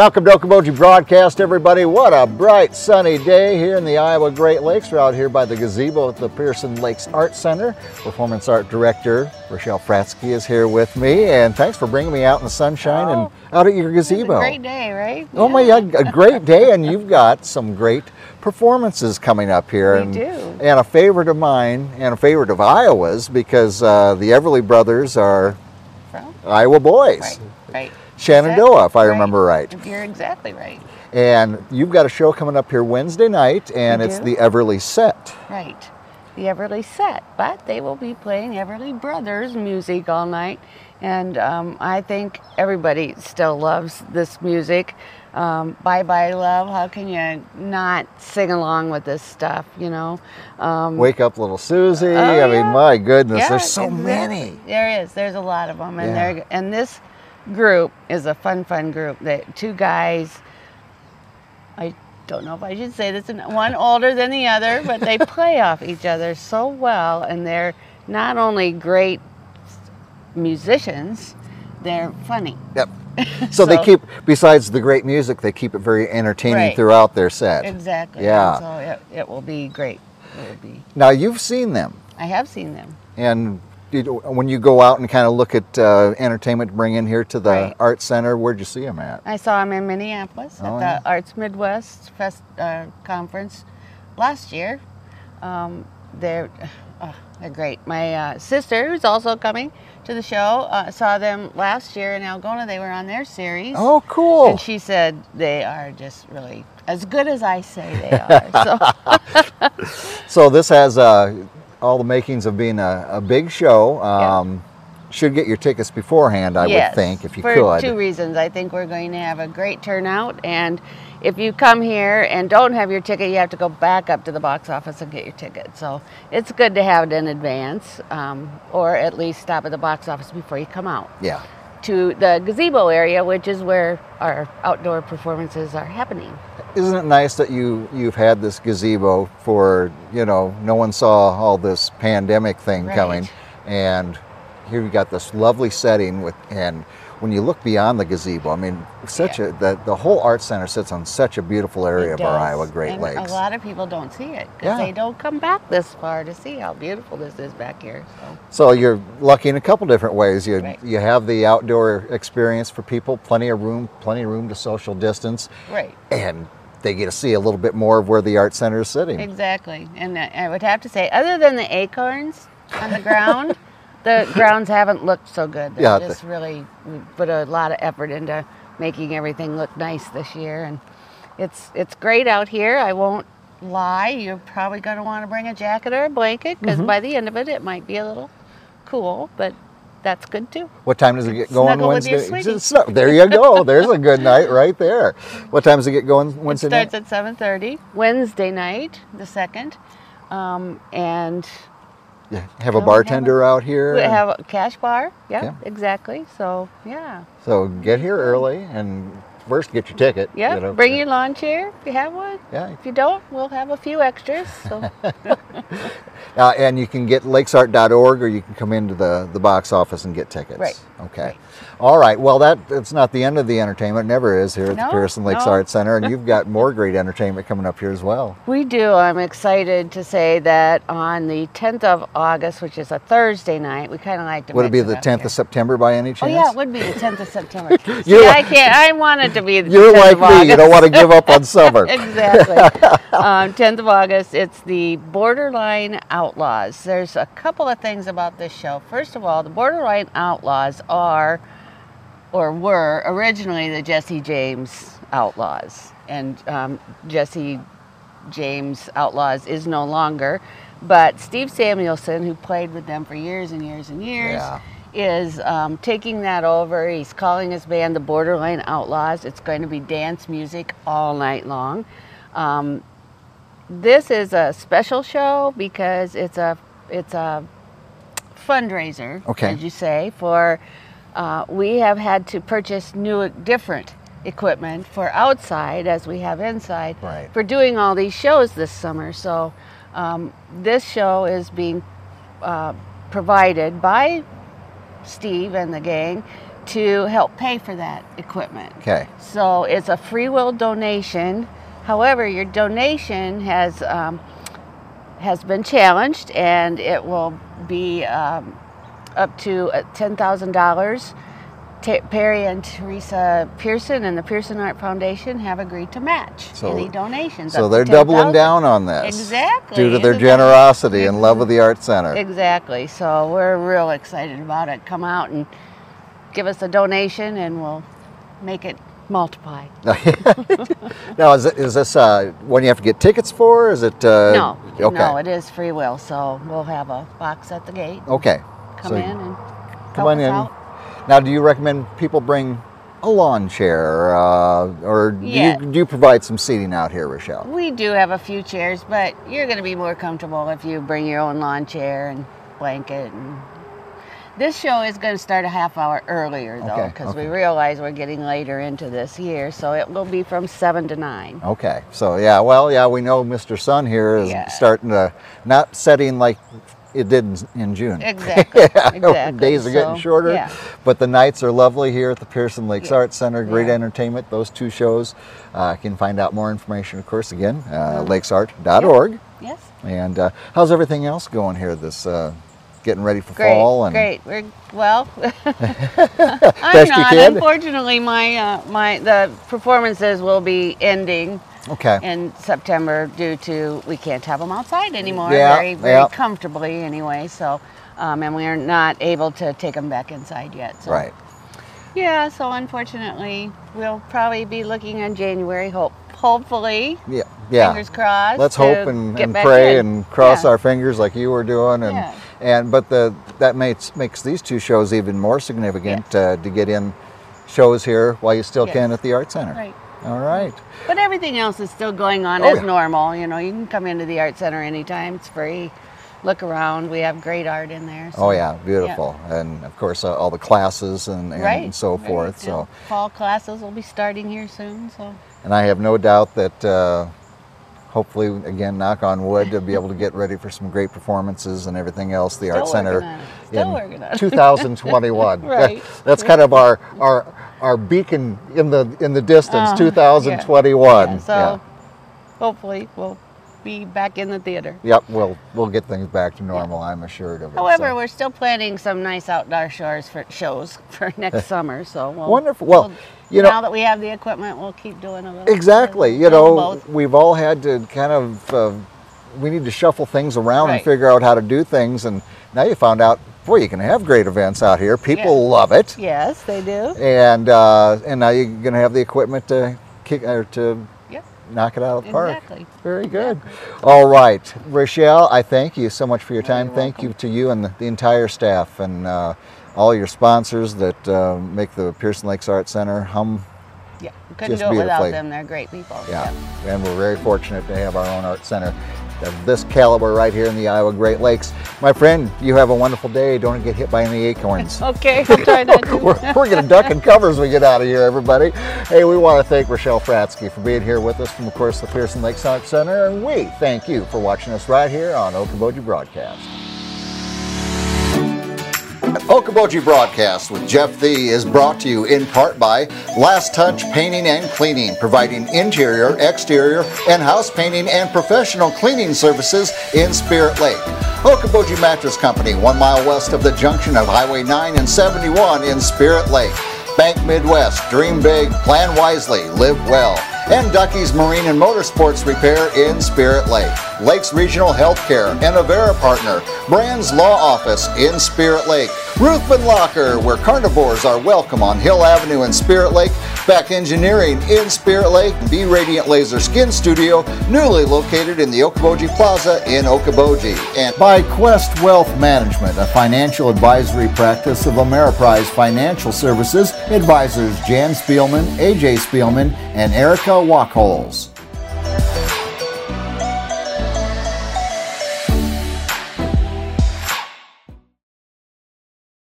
Welcome to Okoboji Broadcast, everybody. What a bright, sunny day here in the Iowa Great Lakes. We're out here by the gazebo at the Pearson Lakes Art Center. Performance art director Rochelle Fratsky is here with me, and thanks for bringing me out in the sunshine Oh, and out at your gazebo. Great day, right? Oh my God, a great day, and you've got some great performances coming up here. We and, do. And a favorite of mine, and a favorite of Iowa's, because uh, the Everly brothers are From? Iowa boys. Right, right. Shenandoah, if I Right. remember right. You're exactly right. And you've got a show coming up here Wednesday night, and We it's do. the Everly set. Right. The Everly set, but they will be playing Everly Brothers music all night. And um, I think everybody still loves this music. Um, bye bye love. How can you not sing along with this stuff, you know? Um, Wake up, little Susie. Oh, I mean, my goodness, yeah, there's so exactly. many. There is. There's a lot of them, and Yeah. they're and this group is a fun, fun group. that two guys. I don't know if I should say this. One older than the other, but they play off each other so well, and they're not only great musicians, they're funny. Yep. So, they keep, besides the great music, they keep it very entertaining Right. throughout their set. Exactly. Yeah. And so it, it will be great. It will be. Now, you've seen them, I have seen them. and did, when you go out and kind of look at uh, entertainment to bring in here to the Right. art center, where'd you see them at? I saw them in Minneapolis Oh, at yeah. the Arts Midwest Fest uh, conference last year. Um, they're oh, they're great. My uh, sister, who's also coming to the show, uh, saw them last year in Algona. They were on their series. Oh, cool. And she said they are just really as good as I say they are. So So this has uh, all the makings of being a, a big show. Um, Should get your tickets beforehand, I yes, would think, if you for could. two reasons. I think we're going to have a great turnout, and if you come here and don't have your ticket, you have to go back up to the box office and get your ticket. So it's good to have it in advance, um, or at least stop at the box office before you come out Yeah. To the gazebo area, which is where our outdoor performances are happening. Isn't it nice that you you've had this gazebo for you know no one saw all this pandemic thing Right. coming, and here you got this lovely setting with and when you look beyond the gazebo, I mean, such Yeah. a the, the whole art center sits on such a beautiful area It of our. Iowa Great and Lakes. A lot of people don't see it because Yeah. they don't come back this far to see how beautiful this is back here. So. So you're lucky in a couple different ways. You Right. you have the outdoor experience for people, plenty of room, plenty of room to social distance, Right. and they get to see a little bit more of where the art center is sitting. Exactly. And I would have to say, other than the acorns on the ground, the grounds haven't looked so good. They Yeah, just really put a lot of effort into making everything look nice this year, and it's it's great out here. I won't lie. You're probably going to want to bring a jacket or a blanket because Mm-hmm. by the end of it, it might be a little cool, but that's good too. What time does it get going Snuggle with your Wednesday? sweetie. There you go. There's a good night right there. What time does it get going Wednesday it starts night? at seven thirty Wednesday night, the second, um, and Yeah, have a bartender out here. We have a cash bar. Yeah, Yeah. exactly. So yeah, so get here early and first get your ticket. yeah. you know. Bring your lawn chair if you have one. Yeah. If you don't, we'll have a few extras. So Uh, and you can get lakesart.org or you can come into the, the box office and get tickets. Right, Okay. All right. Well, that it's not the end of the entertainment. It never is here at the Pearson Lakes no. Art Center. And you've got more great entertainment coming up here as well. we do. I'm excited to say that on the 10th of August, which is a Thursday night, we kind of like to. Would it be the 10th here. of September by any chance? Oh yeah, it would be the 10th of September. You're I can't. I want it to be the You're 10th like of me. You don't want to give up on summer. exactly. um, 10th of August, it's the Borderline Outlaws. There's a couple of things about this show. First of all, the Borderline Outlaws are, or were, originally the Jesse James Outlaws. And um, Jesse James Outlaws is no longer. But Steve Samuelson, who played with them for years and years and years, Yeah. is um, taking that over. He's calling his band the Borderline Outlaws. It's going to be dance music all night long. Um, this is a special show because it's a it's a fundraiser, Okay. as you say. For uh, we have had to purchase new, different equipment for outside as we have inside Right. for doing all these shows this summer. So um, this show is being uh, provided by Steve and the gang to help pay for that equipment. Okay. So it's a free will donation. However, your donation has um, has been challenged, and it will be um, up to uh, ten thousand dollars. Perry and Teresa Pearson and the Pearson Art Foundation have agreed to match So- any donations. So they're doubling 10,000. down on this. Exactly. Due to their generosity and love of the Art Center. Exactly. So we're real excited about it. Come out and give us a donation, and we'll make it multiply. now, is, it, is this uh, one you have to get tickets for? Is it? Uh, no, Okay. no, it is free will. So we'll have a box at the gate. Okay. Come So in and Come on in. out. Now, do you recommend people bring a lawn chair, uh, or do, Yeah. you, do you provide some seating out here, Rochelle? We do have a few chairs, but you're going to be more comfortable if you bring your own lawn chair and blanket. And this show is going to start a half hour earlier though, because okay. we realize we're getting later into this year. So it will be from seven to nine. Okay. So yeah, well, yeah, we know Mr. Sun here is Yeah. starting to not setting like it did in, in June. Exactly. yeah. exactly. Days are getting So, shorter, Yeah. but the nights are lovely here at the Pearson Lakes Yeah. Arts Center. Great entertainment. Those two shows. Uh, can find out more information, of course, again, uh, Mm-hmm. lakesart.org. Yes. And uh, how's everything else going here? This uh, getting ready for Great. fall and Great. We're well. I'm not. Unfortunately, my uh, my the performances will be ending okay. in September due to we can't have them outside anymore. Yeah, very very yeah. comfortably anyway. So, um, and we are not able to take them back inside yet. So. Right. Yeah. So unfortunately, we'll probably be looking in January. Hope hopefully. Yeah. Yeah. Fingers crossed. Let's hope and, and pray in. and cross Yeah. our fingers like you were doing and Yeah. And but the that makes makes these two shows even more significant uh, to get in shows here while you still Yes. can at the art center. Right. All right. But everything else is still going on Oh, as yeah. normal. You know, you can come into the art center anytime. It's free. Look around. We have great art in there. so- Oh yeah, beautiful. And of course uh, all the classes and, and Right. so right, forth. yeah. So fall classes will be starting here soon. So and I have no doubt that uh, hopefully again knock on wood to be able to get ready for some great performances and everything else the art center. Still working 2021 Right. that's kind of our our our beacon in the in the distance Uh, 2021 yeah, so hopefully we'll be back in the theater. Yep, we'll we'll get things back to normal. I'm assured of it. However, so. we're still planning some nice outdoor shows for shows for next summer. So we'll, Wonderful. Well, we'll- you know- now that we have the equipment, we'll keep doing a little. exactly. a You know, both. we've all had to kind of uh, we need to shuffle things around and figure out how to do things. And now you found out, boy, you can have great events out here. People Yeah. love it, Yes, they do. and uh, and now you're going to have the equipment to kick or to. Knock it out of the park. Exactly. Very good. All right, Rochelle, I thank you so much for your time. you're thank welcome. you to you and the, the entire staff and uh, all your sponsors that uh, make the Pearson Lakes Art Center hum. Yeah, couldn't do it without them. They're great people. Yeah, and we're very fortunate to have our own art center of this caliber right here in the Iowa Great Lakes. My friend, you have a wonderful day. Don't get hit by any acorns. Okay, I'll try we're, we're going to duck and cover as we get out of here, everybody. Hey, we want to thank Rochelle Fratsky for being here with us from, of course, the Pearson Lakes Art Center, and we thank you for watching us right here on Okoboji Broadcast. Okoboji Broadcast with Jeff Thee is brought to you in part by Last Touch Painting and Cleaning, providing interior, exterior, and house painting and professional cleaning services in Spirit Lake. Okoboji Mattress Company, one mile west of the junction of Highway 9 and 71 in Spirit Lake. Bank Midwest, dream big, plan wisely, live well. And Ducky's Marine and Motorsports Repair in Spirit Lake. Lakes Regional Healthcare and Avera Partner. Brands Law Office in Spirit Lake. Ruthven Locker, where carnivores are welcome on Hill Avenue in Spirit Lake. Back Engineering in Spirit Lake. B Radiant Laser Skin Studio, newly located in the Okoboji Plaza in Okoboji. And by Quest Wealth Management, a financial advisory practice of Ameriprise Financial Services, advisors Jan Spielman, AJ Spielman, and Erica Wachholz.